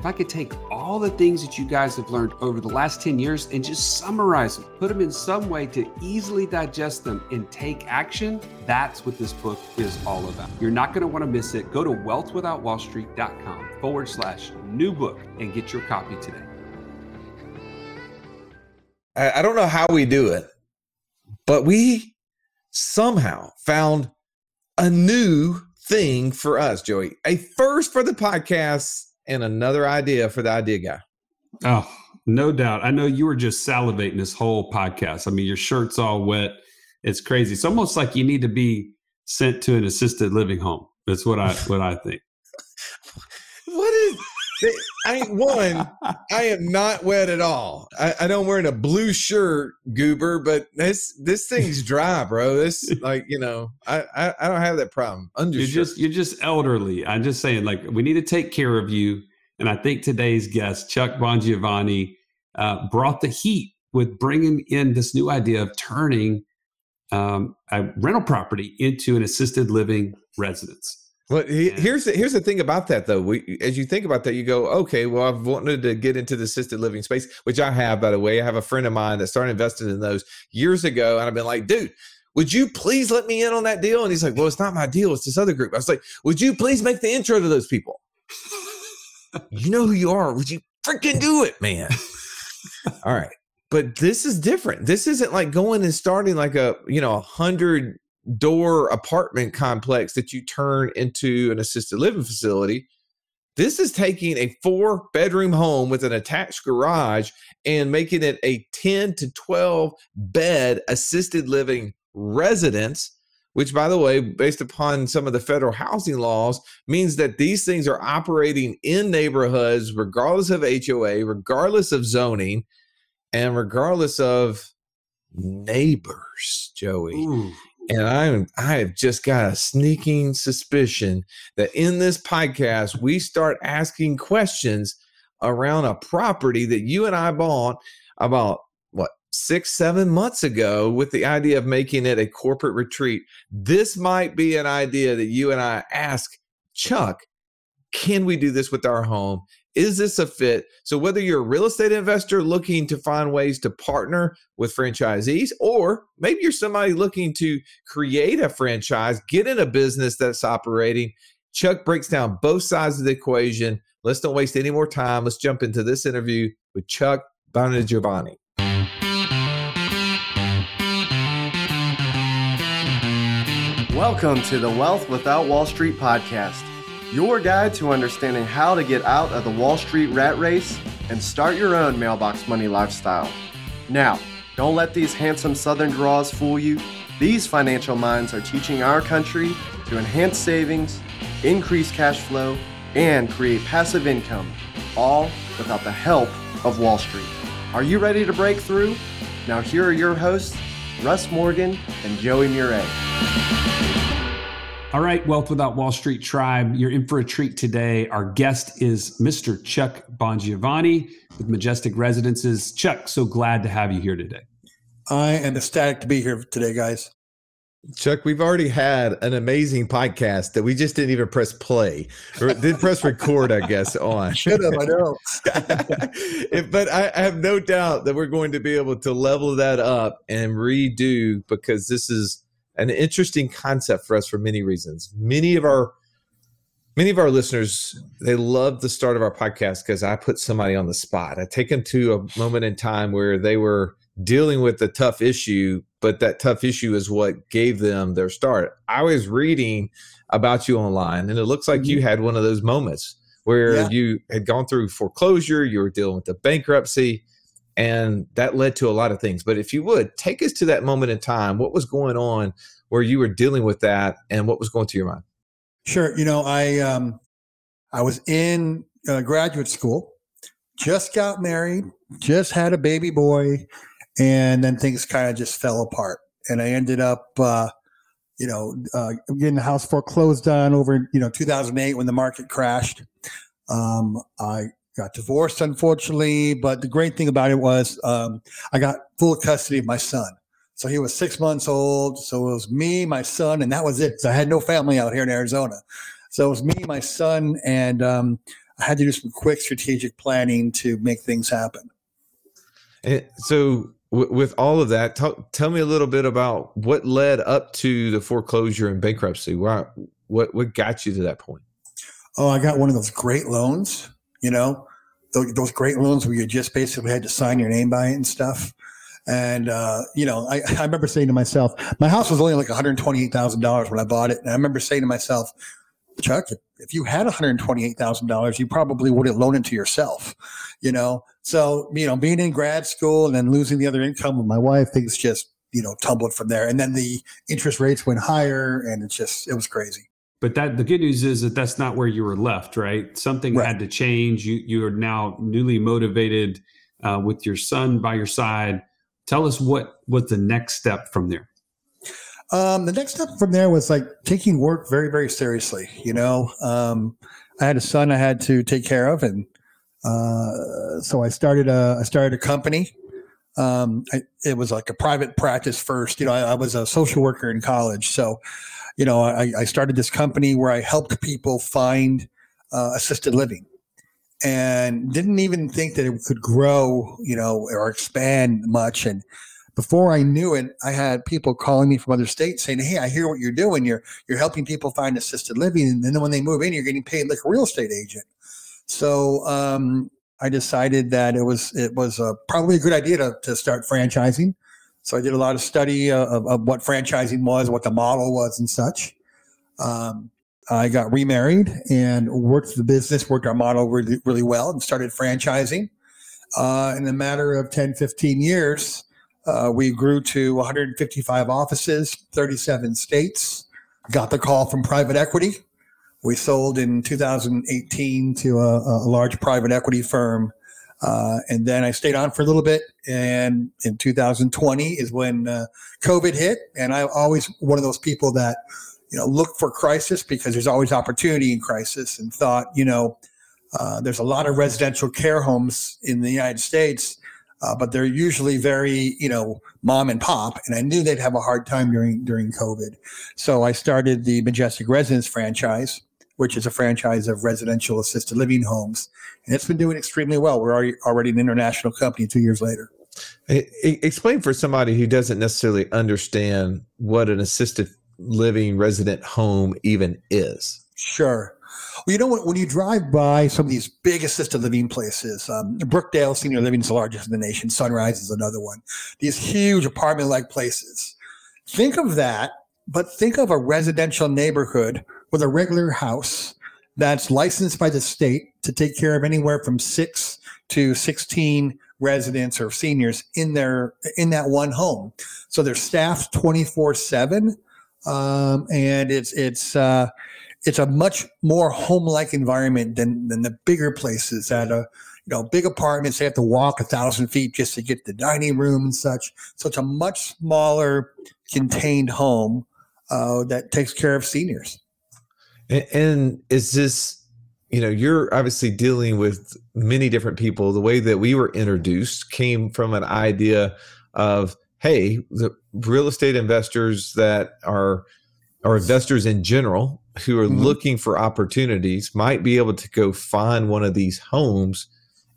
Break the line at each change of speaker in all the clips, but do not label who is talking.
if I could take all the things that you guys have learned over the last 10 years and just summarize them, put them in some way to easily digest them and take action, that's what this book is all about. You're not going to want to miss it. Go to wealthwithoutwallstreet.com forward slash new book and get your copy today.
I don't know how we do it, but we somehow found a new thing for us, Joey. A first for the podcast and another idea for the idea guy.
Oh, no doubt. I know you were just salivating this whole podcast. I mean, your shirt's all wet. It's crazy. It's almost like you need to be sent to an assisted living home. That's what I what I think.
what is I one, I am not wet at all. I, I I'm wearing a blue shirt, goober, but this this thing's dry, bro. This like you know, I I, I don't have that problem.
You're just you're just elderly. I'm just saying, like we need to take care of you. And I think today's guest, Chuck Bongiovanni, uh, brought the heat with bringing in this new idea of turning um, a rental property into an assisted living residence.
Well, he, here's the, here's the thing about that though. We, as you think about that, you go, okay, well, I've wanted to get into the assisted living space, which I have, by the way. I have a friend of mine that started investing in those years ago, and I've been like, dude, would you please let me in on that deal? And he's like, well, it's not my deal; it's this other group. I was like, would you please make the intro to those people? you know who you are. Would you freaking do it, man? All right. But this is different. This isn't like going and starting like a, you know, a hundred door apartment complex that you turn into an assisted living facility. This is taking a four bedroom home with an attached garage and making it a 10 to 12 bed assisted living residence, which, by the way, based upon some of the federal housing laws, means that these things are operating in neighborhoods regardless of HOA, regardless of zoning, and regardless of neighbors, Joey. Ooh. And I'm I have just got a sneaking suspicion that in this podcast we start asking questions around a property that you and I bought about what six seven months ago with the idea of making it a corporate retreat. This might be an idea that you and I ask Chuck. Can we do this with our home? Is this a fit? So, whether you're a real estate investor looking to find ways to partner with franchisees, or maybe you're somebody looking to create a franchise, get in a business that's operating, Chuck breaks down both sides of the equation. Let's don't waste any more time. Let's jump into this interview with Chuck Bongiovanni.
Welcome to the Wealth Without Wall Street podcast your guide to understanding how to get out of the Wall Street rat race and start your own mailbox money lifestyle. Now, don't let these handsome Southern draws fool you. These financial minds are teaching our country to enhance savings, increase cash flow, and create passive income, all without the help of Wall Street. Are you ready to break through? Now, here are your hosts, Russ Morgan and Joey Murray.
All right, Wealth Without Wall Street Tribe, you're in for a treat today. Our guest is Mr. Chuck Bongiovanni with Majestic Residences. Chuck, so glad to have you here today.
I am ecstatic to be here today, guys.
Chuck, we've already had an amazing podcast that we just didn't even press play or did press record, I guess, on.
Should have, I know.
but I, I have no doubt that we're going to be able to level that up and redo because this is an interesting concept for us for many reasons. Many of our many of our listeners they love the start of our podcast because I put somebody on the spot. I take them to a moment in time where they were dealing with a tough issue, but that tough issue is what gave them their start. I was reading about you online, and it looks like mm-hmm. you had one of those moments where yeah. you had gone through foreclosure, you were dealing with the bankruptcy, and that led to a lot of things. But if you would take us to that moment in time, what was going on where you were dealing with that and what was going through your mind?
Sure. You know, I, um, I was in uh, graduate school, just got married, just had a baby boy. and then things kind of just fell apart. And I ended up, uh, you know, uh, getting the house foreclosed on over, you know, 2008 when the market crashed. Um, I got divorced, unfortunately, but the great thing about it was um, I got full custody of my son. So he was six months old. So it was me, my son, and that was it. So I had no family out here in Arizona. So it was me, my son, and um, I had to do some quick strategic planning to make things happen.
And so, w- with all of that, talk, tell me a little bit about what led up to the foreclosure and bankruptcy. Why, what what got you to that point?
Oh, I got one of those great loans. You know, those, those great loans where you just basically had to sign your name by it and stuff. And uh, you know, I, I remember saying to myself, my house was only like one hundred twenty-eight thousand dollars when I bought it, and I remember saying to myself, Chuck, if you had one hundred twenty-eight thousand dollars, you probably would have loaned it to yourself. You know, so you know, being in grad school and then losing the other income with my wife, things just you know tumbled from there. And then the interest rates went higher, and it's just it was crazy.
But that the good news is that that's not where you were left, right? Something
Right.
had to change. You you are now newly motivated uh, with your son by your side. Tell us what what the next step from there.
Um, the next step from there was like taking work very, very seriously. You know, um, I had a son I had to take care of, and uh, so I started a I started a company. Um, I, it was like a private practice first. You know, I, I was a social worker in college, so you know, I, I started this company where I helped people find uh, assisted living, and didn't even think that it could grow, you know, or expand much. And before I knew it, I had people calling me from other states saying, "Hey, I hear what you're doing. You're you're helping people find assisted living, and then when they move in, you're getting paid like a real estate agent." So um, I decided that it was it was uh, probably a good idea to to start franchising. So I did a lot of study uh, of, of what franchising was, what the model was, and such. Um, I got remarried and worked the business, worked our model really, really well, and started franchising. Uh, in a matter of 10, 15 years, uh, we grew to 155 offices, 37 states. Got the call from private equity. We sold in 2018 to a, a large private equity firm. Uh, and then I stayed on for a little bit. And in 2020 is when uh, COVID hit. And I'm always one of those people that, you know, look for crisis because there's always opportunity in crisis and thought, you know, uh, there's a lot of residential care homes in the United States uh, but they're usually very you know mom and pop and i knew they'd have a hard time during during covid so i started the majestic residence franchise which is a franchise of residential assisted living homes and it's been doing extremely well we're already already an international company two years later
Explain for somebody who doesn't necessarily understand what an assisted living resident home even is.
Sure. Well, you know what? When you drive by some of these big assisted living places, um, Brookdale Senior Living is the largest in the nation. Sunrise is another one. These huge apartment-like places. Think of that, but think of a residential neighborhood with a regular house that's licensed by the state to take care of anywhere from six to sixteen residents or seniors in their in that one home. So they're staffed twenty four seven, um, and it's it's. Uh, it's a much more home-like environment than than the bigger places at a you know big apartments they have to walk a thousand feet just to get the dining room and such so it's a much smaller contained home uh, that takes care of seniors
And, and is this, you know, you're obviously dealing with many different people. The way that we were introduced came from an idea of, hey, the real estate investors that are or investors in general who are
Mhm.
looking for opportunities might be able to go find one of these homes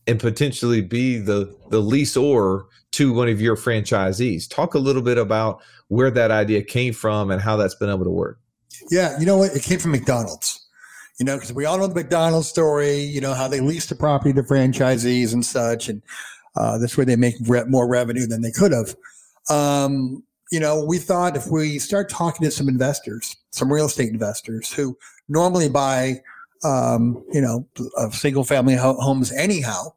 and potentially be the the lessor to one of your franchisees. Talk a little bit about where that idea came from and how that's been able to work.
Yeah, you know what? It came from McDonald's. You know, because we all know the McDonald's story. You know how they lease the property to franchisees and such, and uh, that's where they make re- more revenue than they could have. Um, you know, we thought if we start talking to some investors, some real estate investors who normally buy, um, you know, single family ho- homes anyhow,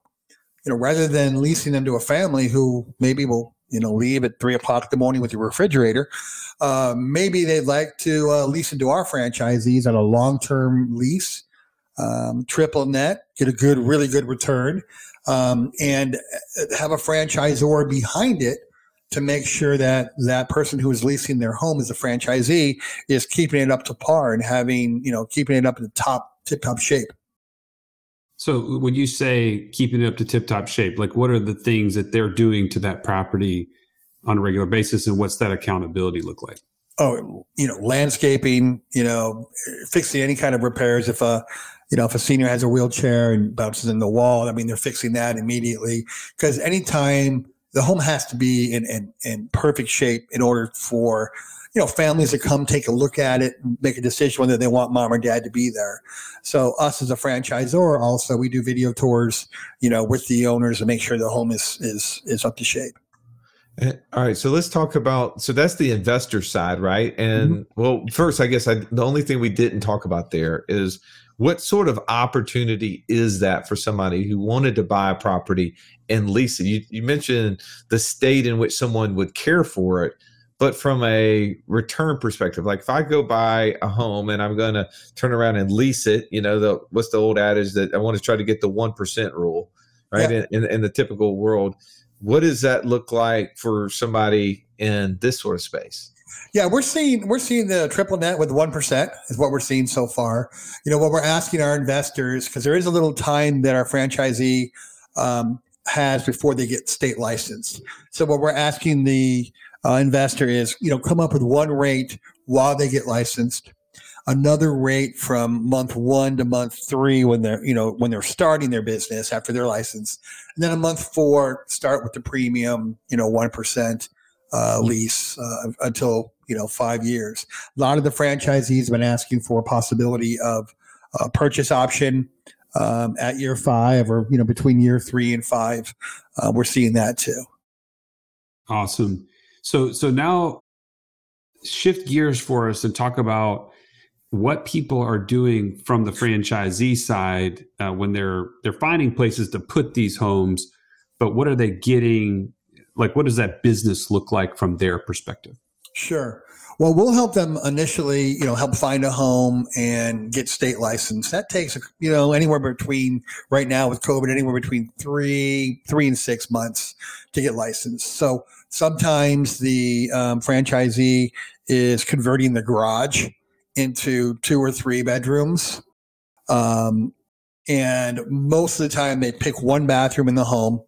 you know, rather than leasing them to a family who maybe will, you know, leave at three o'clock in the morning with your refrigerator, uh, maybe they'd like to uh, lease into our franchisees on a long-term lease, um, triple net, get a good, really good return, um, and uh, have a franchisor behind it to make sure that that person who is leasing their home as a franchisee is keeping it up to par and having, you know, keeping it up in the top tip top shape.
So when you say keeping it up to tip top shape, like what are the things that they're doing to that property on a regular basis and what's that accountability look like?
Oh, you know, landscaping, you know, fixing any kind of repairs. If a, you know, if a senior has a wheelchair and bounces in the wall, I mean, they're fixing that immediately because anytime the home has to be in, in, in perfect shape in order for, you know, families to come take a look at it and make a decision whether they want mom or dad to be there. So us as a franchisor, also we do video tours, you know, with the owners to make sure the home is is is up to shape.
Eh, all right, so let's talk about so that's the investor side, right? And mm-hmm. well, first, I guess I, the only thing we didn't talk about there is what sort of opportunity is that for somebody who wanted to buy a property and lease it? You, you mentioned the state in which someone would care for it, but from a return perspective, like if I go buy a home and I'm going to turn around and lease it, you know, the what's the old adage that I want to try to get the one percent rule, right? Yeah. In, in, in the typical world, what does that look like for somebody in this sort of space?
Yeah, we're seeing we're seeing the triple net with one percent is what we're seeing so far. You know, what we're asking our investors because there is a little time that our franchisee um, has before they get state licensed. So what we're asking the uh, investor is, you know, come up with one rate while they get licensed, another rate from month one to month three when they're, you know, when they're starting their business after their license, and then a month four start with the premium, you know, one percent uh, lease uh, until you know five years. A lot of the franchisees have been asking for a possibility of a purchase option um, at year five, or you know between year three and five. Uh, we're seeing that too.
Awesome. So so now shift gears for us and talk about what people are doing from the franchisee side uh, when they're they're finding places to put these homes but what are they getting? Like what does that business look like from their perspective?
Sure. Well we'll help them initially you know help find a home and get state license that takes you know anywhere between right now with covid anywhere between three three and six months to get licensed. So sometimes the um, franchisee is converting the garage into two or three bedrooms um, and most of the time they pick one bathroom in the home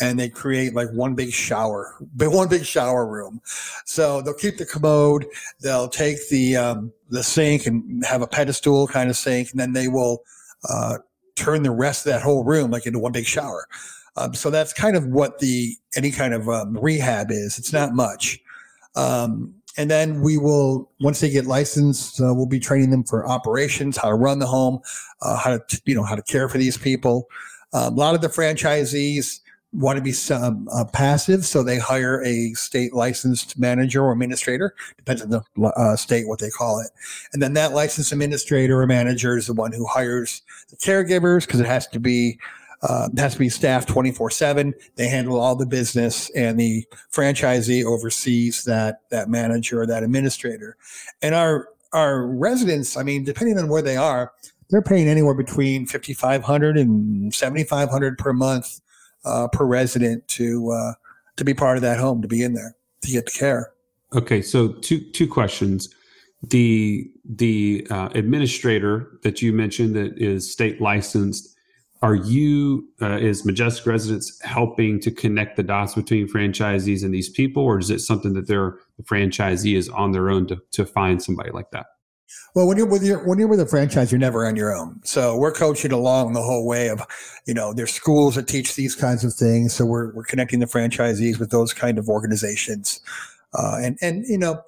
and they create like one big shower, one big shower room. So they'll keep the commode, they'll take the um, the sink and have a pedestal kind of sink, and then they will uh, turn the rest of that whole room like into one big shower. Um, so that's kind of what the any kind of um, rehab is. It's not much. Um, and then we will once they get licensed uh, we'll be training them for operations how to run the home uh, how to you know how to care for these people um, a lot of the franchisees want to be some uh, passive, so they hire a state licensed manager or administrator, depends on the uh, state what they call it. And then that licensed administrator or manager is the one who hires the caregivers because it has to be uh, has to be staffed 24 7 they handle all the business and the franchisee oversees that that manager or that administrator and our our residents i mean depending on where they are they're paying anywhere between 5500 and 7500 per month uh, per resident to uh, to be part of that home, to be in there, to get the care.
Okay, so two two questions. The the uh, administrator that you mentioned that is state licensed. Are you uh, is Majestic Residence helping to connect the dots between franchisees and these people, or is it something that their the franchisee is on their own to to find somebody like that?
Well, when you're with your when you're with a franchise, you're never on your own. So we're coaching along the whole way of, you know, there's schools that teach these kinds of things. So we're we're connecting the franchisees with those kind of organizations, uh, and and you know,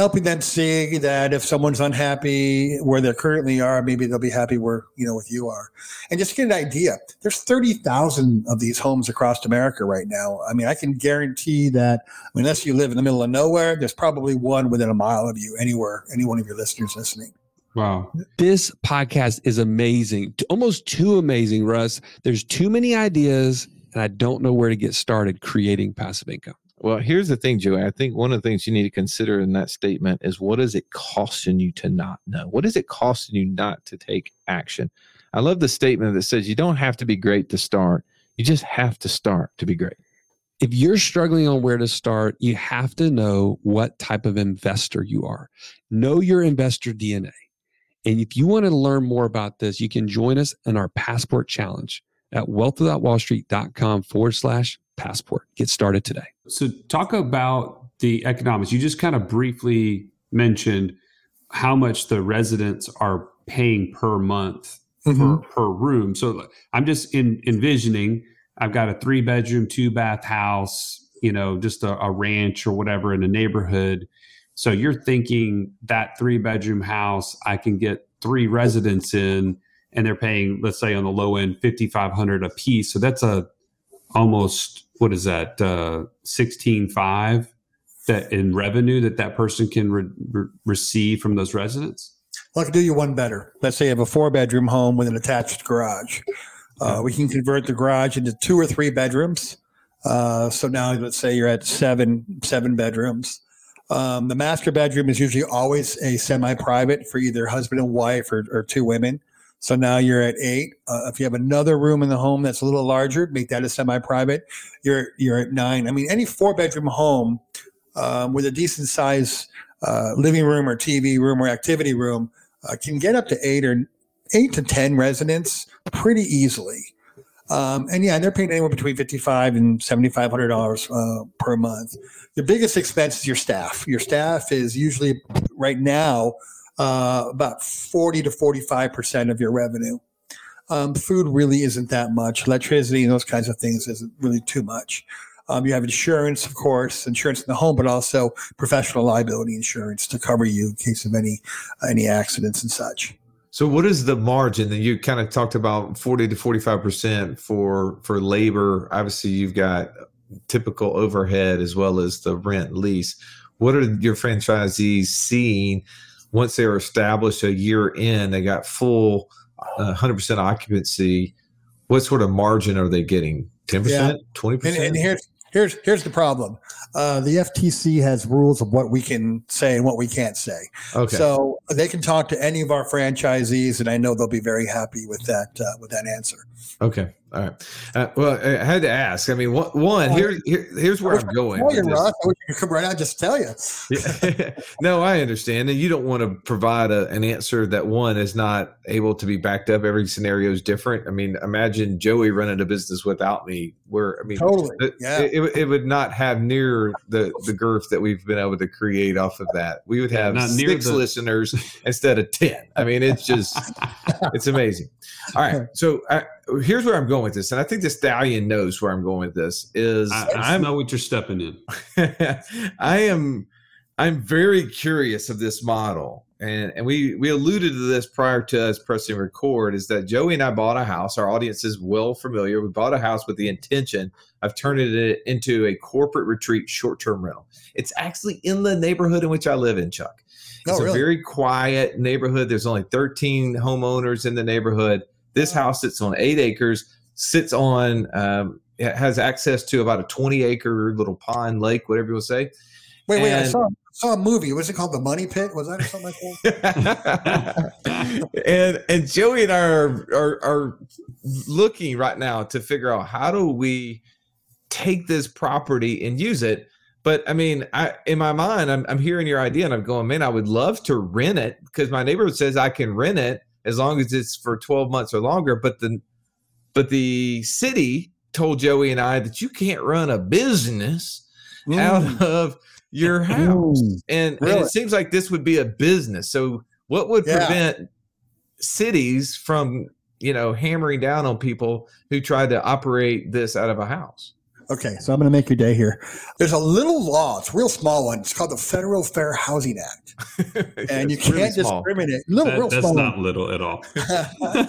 helping them see that if someone's unhappy where they currently are, maybe they'll be happy where you know with you are, and just get an idea. There's thirty thousand of these homes across America right now. I mean, I can guarantee that unless you live in the middle of nowhere, there's probably one within a mile of you anywhere. Any one of your listeners listening.
Wow.
This podcast is amazing. Almost too amazing, Russ. There's too many ideas, and I don't know where to get started creating passive income.
Well, here's the thing, Joey. I think one of the things you need to consider in that statement is what is it costing you to not know? What is it costing you not to take action? I love the statement that says you don't have to be great to start. You just have to start to be great.
if you're struggling on where to start, you have to know what type of investor you are. Know your investor DNA. And if you want to learn more about this, you can join us in our passport challenge at wealthwithoutwallstreet.com forward slash passport. Get started today.
So, talk about the economics. You just kind of briefly mentioned how much the residents are paying per month
Mhm.
per, per room. So, I'm just in, envisioning I've got a three bedroom, two bath house, you know, just a, a ranch or whatever in a neighborhood. So, you're thinking that three bedroom house, I can get three residents in and they're paying, let's say on the low end, 5,500 a piece. So that's a almost, what is that? Uh, 16.5 that in revenue that that person can re- re- receive from those residents.
Well, I can do you one better. Let's say you have a four bedroom home with an attached garage. Uh, we can convert the garage into two or three bedrooms. Uh, so now let's say you're at seven seven bedrooms. Um, the master bedroom is usually always a semi private for either husband and wife or, or two women. So now you're at eight. Uh, if you have another room in the home that's a little larger, make that a semi private. You're you're at nine. I mean, any four bedroom home um, with a decent size uh, living room or TV room or activity room uh, can get up to eight or eight to ten residents pretty easily. Um, and yeah, they're paying anywhere between fifty-five and seventy-five hundred dollars uh, per month. The biggest expense is your staff. Your staff is usually right now uh, about forty to forty-five percent of your revenue. Um, food really isn't that much. Electricity and those kinds of things isn't really too much. Um, you have insurance, of course, insurance in the home, but also professional liability insurance to cover you in case of any any accidents and such.
So what is the margin that you kind of talked about 40 to 45% for for labor? Obviously you've got typical overhead as well as the rent lease. What are your franchisees seeing once they're established a year in, they got full uh, 100% occupancy. What sort of margin are they getting? 10%,
Yeah.
20%?
And, and here's here's here's the problem. Uh, the FTC has rules of what we can say and what we can't say.
okay.
So they can talk to any of our franchisees, and I know they'll be very happy with that uh, with that answer.
Okay. All right. Uh, well, I had to ask. I mean, one, one here, here, here's where I'm going.
You,
with
I wish you could come right out just tell you.
Yeah. no, I understand. And you don't want to provide a, an answer that one is not able to be backed up. Every scenario is different. I mean, imagine Joey running a business without me, where, I mean,
Totally.
it,
Yeah.
it, it would- it would not have near the, the girth that we've been able to create off of that. We would have
not near
six
the-
listeners instead of 10. I mean, it's just, it's amazing. All right. So I, here's where I'm going with this. And I think the stallion knows where I'm going with this is
I, I
I'm
know what you're stepping in.
I am I'm very curious of this model. And and we we alluded to this prior to us pressing record is that Joey and I bought a house. Our audience is well familiar. We bought a house with the intention of turning it into a corporate retreat short-term rental. It's actually in the neighborhood in which I live in, Chuck.
Oh,
It's a very quiet neighborhood. There's only 13 homeowners in the neighborhood. This house sits on eight acres, sits on, um, it has access to about a 20 acre little pond, lake, whatever you will say.
Wait, wait. I saw saw a movie. Was it called The Money Pit? Was that something like that?
and and Joey and I are, are are looking right now to figure out how do we take this property and use it. But I mean, I in my mind, I'm I'm hearing your idea and I'm going, man, I would love to rent it because my neighborhood says I can rent it as long as it's for 12 months or longer. But the but the city told Joey and I that you can't run a business
Mm.
out of your house.
Mm.
And, and it seems like this would be a business. So what would
Yeah.
prevent cities from, you know, hammering down on people who try to operate this out of a house?
Okay, so I'm going to make your day here. There's a little law. It's a real small one. It's called the Federal Fair Housing Act, and you can't discriminate. Little,
That-
real
that's
small.
not little at all.
so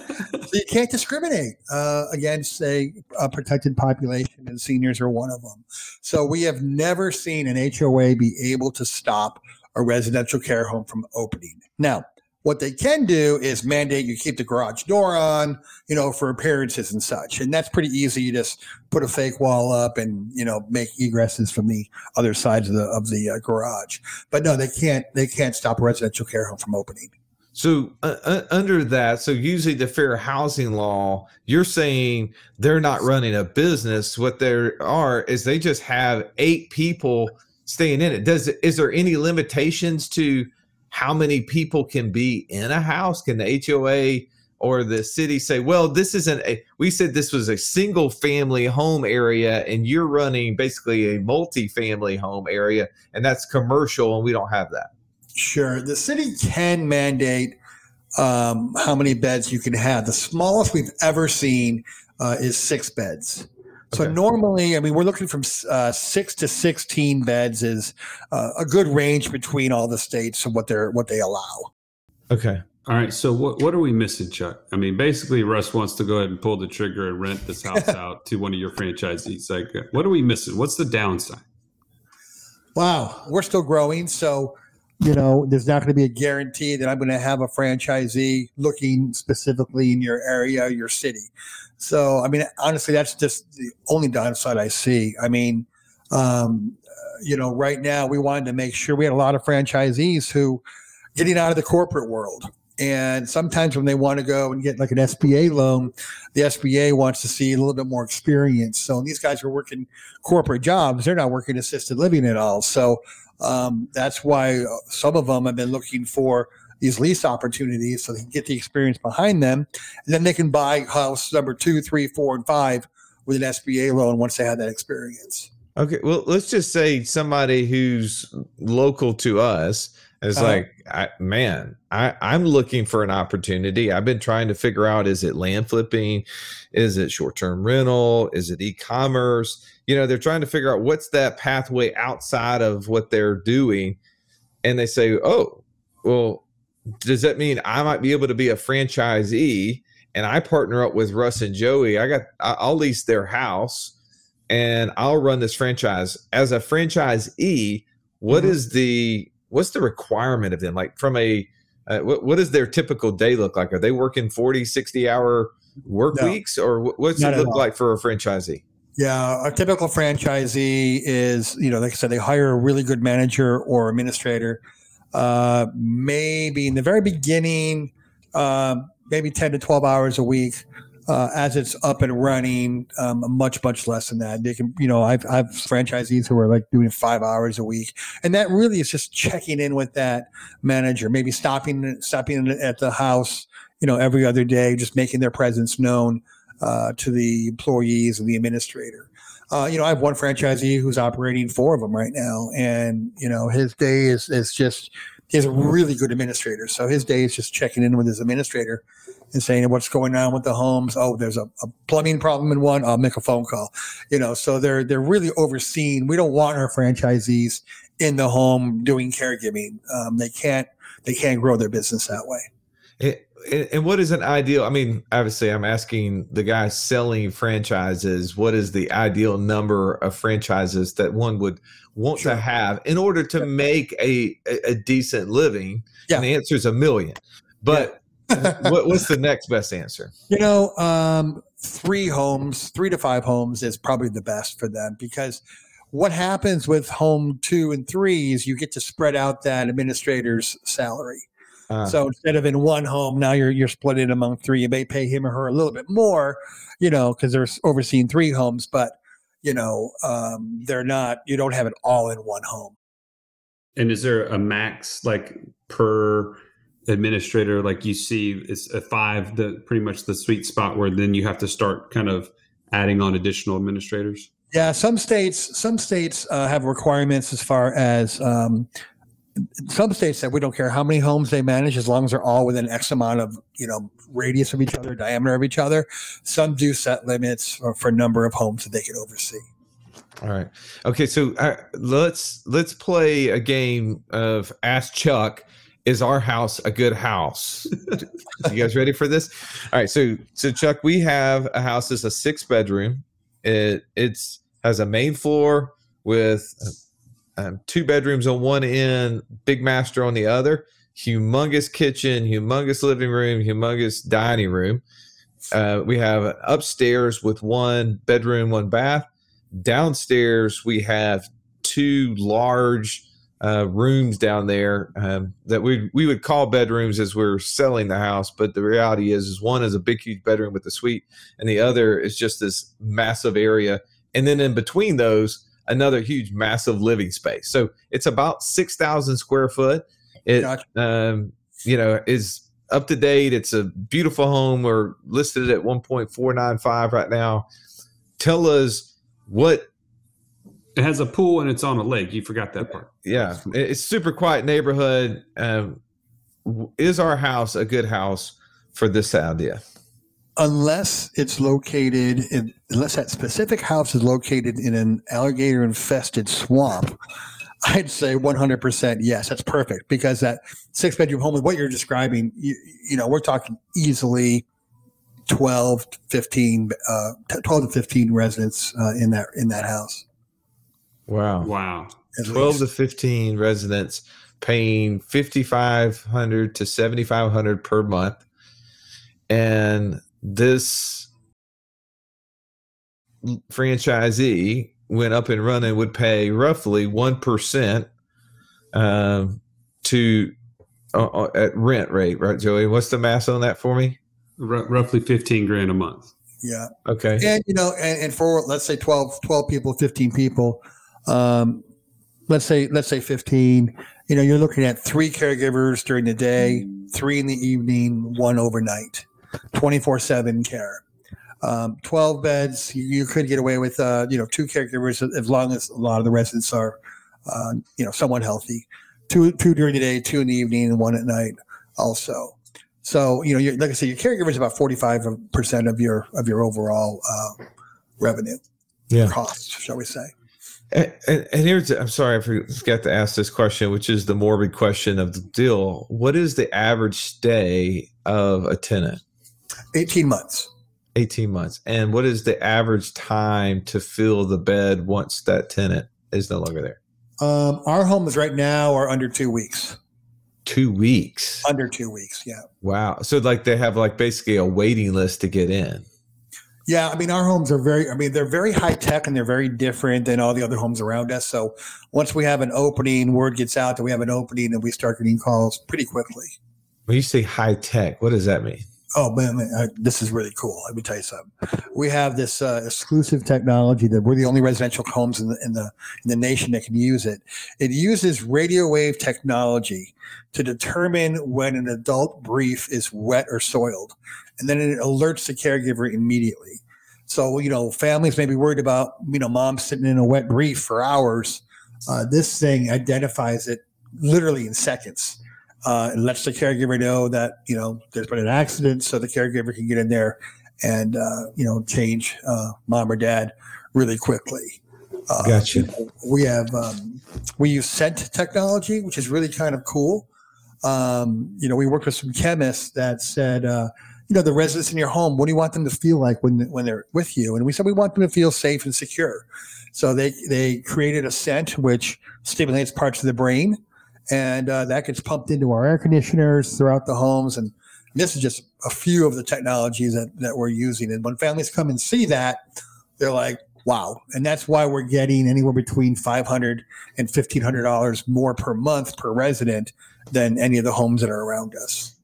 you can't discriminate uh, against a, a protected population, and seniors are one of them. So we have never seen an HOA be able to stop a residential care home from opening. Now, what they can do is mandate you keep the garage door on, you know, for appearances and such, and that's pretty easy. You just put a fake wall up and you know make egresses from the other sides of the of the uh, garage. But no, they can't. They can't stop a residential care home from opening.
So uh, uh, under that, so usually the fair housing law, you're saying they're not running a business. What they are is they just have eight people staying in it. Does is there any limitations to how many people can be in a house? Can the HOA or the city say, well, this isn't a, we said this was a single family home area and you're running basically a multi-family home area and that's commercial and we don't have that.
Sure. The city can mandate um, how many beds you can have. The smallest we've ever seen uh, is six beds. So
Okay.
normally, I mean, we're looking from uh, six to sixteen beds is uh, a good range between all the states of what they're what they allow.
Okay.
All right. So what what are we missing, Chuck? I mean, basically, Russ wants to go ahead and pull the trigger and rent this house out to one of your franchisees. Like, uh, what are we missing? What's the downside?
Wow, we're still growing, so you know, there's not going to be a guarantee that I'm going to have a franchisee looking specifically in your area, your city. So, I mean, honestly, that's just the only downside I see. I mean, um, you know, right now we wanted to make sure we had a lot of franchisees who getting out of the corporate world. And sometimes when they want to go and get like an SBA loan, the SBA wants to see a little bit more experience. So these guys are working corporate jobs; they're not working assisted living at all. So um, that's why uh, some of them have been looking for these lease opportunities so they can get the experience behind them, and then they can buy house number two, three, four, and five with an SBA loan once they have that experience.
Okay. Well, let's just say somebody who's local to us is
Uh-huh.
like, I, man, I, I'm looking for an opportunity. I've been trying to figure out is it land flipping? Is it short term rental? Is it e commerce? You know, they're trying to figure out what's that pathway outside of what they're doing. And they say, oh, well, does that mean I might be able to be a franchisee and I partner up with Russ and Joey? I got, I'll lease their house and I'll run this franchise as a franchisee. What
Mhm.
is the what's the requirement of them? Like from a uh, what, what does their typical day look like? Are they working 40, 60 hour work
No.
weeks or what's it look
all.
like for a franchisee?
Yeah, a typical franchisee is, you know, like I said, they hire a really good manager or administrator. Uh, maybe in the very beginning, um, maybe 10 to 12 hours a week. Uh, as it's up and running, um, much, much less than that. They can, you know, I've, I've franchisees who are like doing five hours a week. And that really is just checking in with that manager, maybe stopping, stopping at the house, you know, every other day, just making their presence known uh, to the employees and the administrator. Uh, you know, I have one franchisee who's operating four of them right now, and you know, his day is is just he's a really good administrator. So his day is just checking in with his administrator and saying what's going on with the homes. Oh, there's a, a plumbing problem in one. I'll make a phone call. You know, so they're they're really overseeing. We don't want our franchisees in the home doing caregiving. Um, they can't they can't grow their business that way.
And, what is an ideal? I mean, obviously, I'm asking the guy selling franchises. What is the ideal number of franchises that one would want
Sure.
to have in order to make a a, decent living?
Yeah.
And the answer is a million. But what, what's the next best answer?
You know, um, three homes, three to five homes is probably the best for them because what happens with home two and three is you get to spread out that administrator's salary.
Uh,
so instead of in one home, now you're you're split it among three. You may pay him or her a little bit more, you know, because they're overseeing three homes, but you know, um, they're not. You don't have it all in one home.
And is there a max like per administrator? Like you see, it's a five, the pretty much the sweet spot where then you have to start kind of adding on additional administrators.
Yeah, some states some states uh, have requirements as far as um, some states that we don't care how many homes they manage as long as they're all within X amount of you know radius of each other, diameter of each other. Some do set limits for, for number of homes that they can oversee.
All right. Okay. So uh, let's let's play a game of Ask Chuck. Is our house a good house? you guys ready for this? All right. So so Chuck, we have a house that's a six bedroom. It it's has a main floor with um, two bedrooms on one end, big master on the other. Humongous kitchen, humongous living room, humongous dining room. Uh, we have upstairs with one bedroom, one bath downstairs we have two large uh, rooms down there um, that we we would call bedrooms as we're selling the house, but the reality is, is one is a big huge bedroom with a suite, and the other is just this massive area, and then in between those, another huge massive living space. So it's about six thousand square foot. It
Gotcha.
um, you know is up to date. It's a beautiful home. We're listed at one point four nine five right now. Tell us what
It has a pool and it's on a lake. You forgot that part.
yeah it's super quiet neighborhood. Um is our house a good house for this idea?
Unless it's located in, unless that specific house is located in an alligator infested swamp i'd say 100% yes that's perfect. Because that six bedroom home what you're describing you, you know we're talking easily 12 15 uh, 12 to 15 residents uh, in that in that house
wow.
Wow.
at
12 to 15 residents paying 5500 to 7500 per month. And this franchisee went up and running would pay roughly 1% um, to uh, uh, at rent rate right joey? What's the math on that for me?
R- roughly 15 grand a month.
yeah.
Okay.
And you know and, and for let's say 12 12 people 15 people um let's say let's say 15 you know you're looking at three caregivers during the day three in the evening one overnight 24 7 care. Um, 12 beds you, you could get away with uh, you know two caregivers as long as a lot of the residents are uh, you know somewhat healthy. Two two during the day two in the evening and one at night also. So you know you're, like i said your caregiver is about 45% of your of your overall uh, revenue
Yeah.
costs shall we say
And, and, and here's, I'm sorry, I forgot to ask this question, which is the morbid question of the deal. What is the average stay of a tenant?
18 months
18 months. And what is the average time to fill the bed once that tenant is no longer there?
um, our homes right now are under two weeks
Two weeks.
under two weeks yeah
Wow. So, like, they have like basically a waiting list to get in.
Yeah, I mean, our homes are very, I mean, they're very high tech and they're very different than all the other homes around us. So once we have an opening, word gets out that we have an opening and we start getting calls pretty quickly.
When you say high tech, what does that mean?
Oh, man, man uh, this is really cool. Let me tell you something. We have this uh, exclusive technology that we're the only residential homes in the, in the in the nation that can use it. It uses radio wave technology to determine when an adult brief is wet or soiled, and then it alerts the caregiver immediately. So you know, families may be worried about you know mom sitting in a wet brief for hours. Uh, this thing identifies it literally in seconds uh, and lets the caregiver know that you know there's been an accident, so the caregiver can get in there and uh, you know change uh, mom or dad really quickly. Uh,
Gotcha.
We have um, we use scent technology, which is really kind of cool. Um, you know, we worked with some chemists that said, uh, you know, the residents in your home, what do you want them to feel like when when they're with you? And we said we want them to feel safe and secure. So they they created a scent which stimulates parts of the brain and uh, that gets pumped into our air conditioners throughout the homes. And this is just a few of the technologies that, that we're using. And when families come and see that, they're like, wow. And that's why we're getting anywhere between $500 and $1,500 more per month per resident than any of the homes that are around us.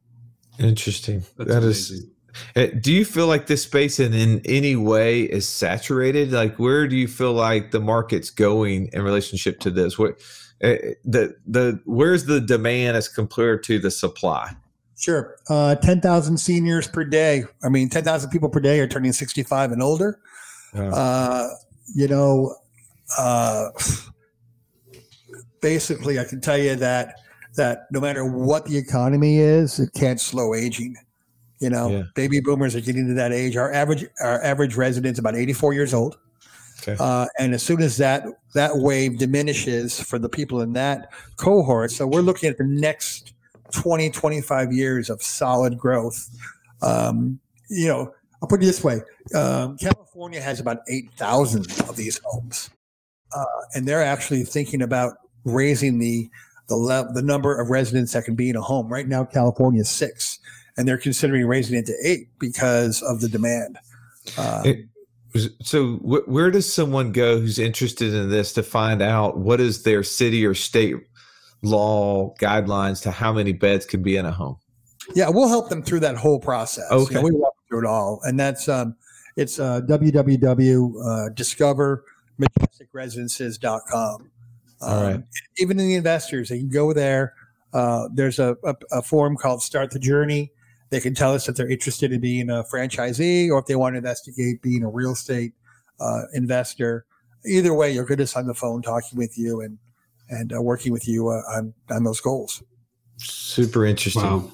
Interesting.
That's
That is.
amazing.
Uh, Do you feel like this space in, in any way is saturated? Like, where do you feel like the market's going in relationship to this? What the the where's the demand as compared to the supply?
Sure. Uh, 10,000 seniors per day. I mean, 10,000 people per day are turning 65 and older.
Uh,
Uh, you know, uh, basically, I can tell you that that no matter what the economy is, it can't slow aging. You know,
Yeah.
baby boomers are getting to that age. Our average our average resident's about 84 years old.
Okay.
Uh, and as soon as that that wave diminishes for the people in that cohort, so we're looking at the next 20, 25 years of solid growth. Um, you know, I'll put it this way: um, California has about 8,000 of these homes, uh, and they're actually thinking about raising the the level, the number of residents that can be in a home. Right now, California is six, and they're considering raising it to eight because of the demand. Uh,
It- so, wh- where does someone go who's interested in this to find out what is their city or state law guidelines to how many beds can be in a home?
Yeah, we'll help them through that whole process. You know,
Okay.
we walk through it all, and that's um, it's uh, www.discovermajesticresidences.com.
All right.
Um, even in the investors, they can go there. Uh, there's a, a, a forum called Start the Journey. They can tell us if they're interested in being a franchisee or if they want to investigate being a real estate uh, investor. Either way, you'll get us on the phone talking with you and and uh, working with you uh, on on those goals.
Super interesting.
Wow.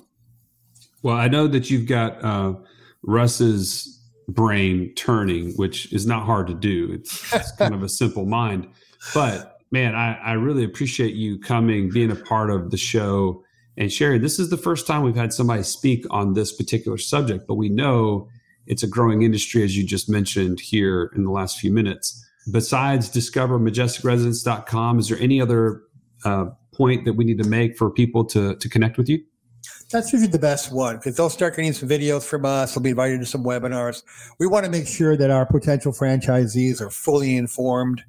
Well, I know that you've got uh, Russ's brain turning, which is not hard to do. It's, it's kind of a simple mind. But man, I, I really appreciate you coming, being a part of the show, and Sherry, This is the first time we've had somebody speak on this particular subject, but we know it's a growing industry, as you just mentioned here in the last few minutes. Besides discovermajesticresidence.com, is there any other uh, point that we need to make for people to, to connect with you?
That's usually the best one because they'll start getting some videos from us. They'll be invited to some webinars. We want to make sure that our potential franchisees are fully informed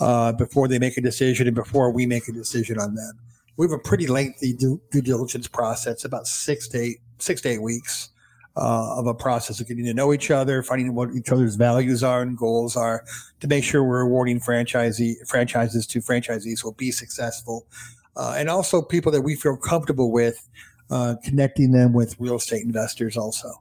uh, before they make a decision and before we make a decision on them. We have a pretty lengthy due, due diligence process, about six to eight, six to eight weeks uh, of a process of getting to know each other, finding what each other's values are and goals are, to make sure we're awarding franchisee franchises to franchisees will be successful, uh, and also people that we feel comfortable with uh, connecting them with real estate investors also.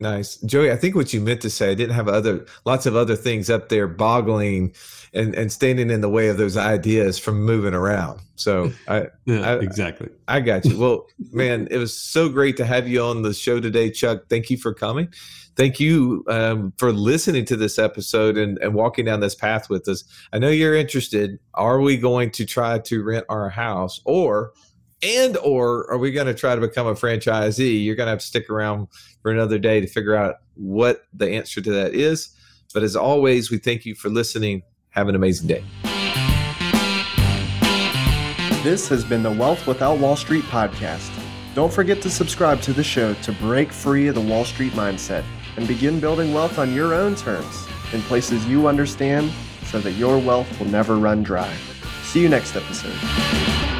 Nice, Joey. I think what you meant to say, I didn't have other lots of other things up there boggling and and standing in the way of those ideas from moving around. So I
Yeah,
I-
exactly.
I got you. Well, man, it was so great to have you on the show today, Chuck. Thank you for coming. Thank you um, for listening to this episode and, and walking down this path with us. I know you're interested. Are we going to try to rent our house or and or are we going to try to become a franchisee? You're going to have to stick around for another day to figure out what the answer to that is. But as always, we thank you for listening. Have an amazing day.
This has been the Wealth Without Wall Street podcast. Don't forget to subscribe to the show to break free of the Wall Street mindset and begin building wealth on your own terms in places you understand so that your wealth will never run dry. See you next episode.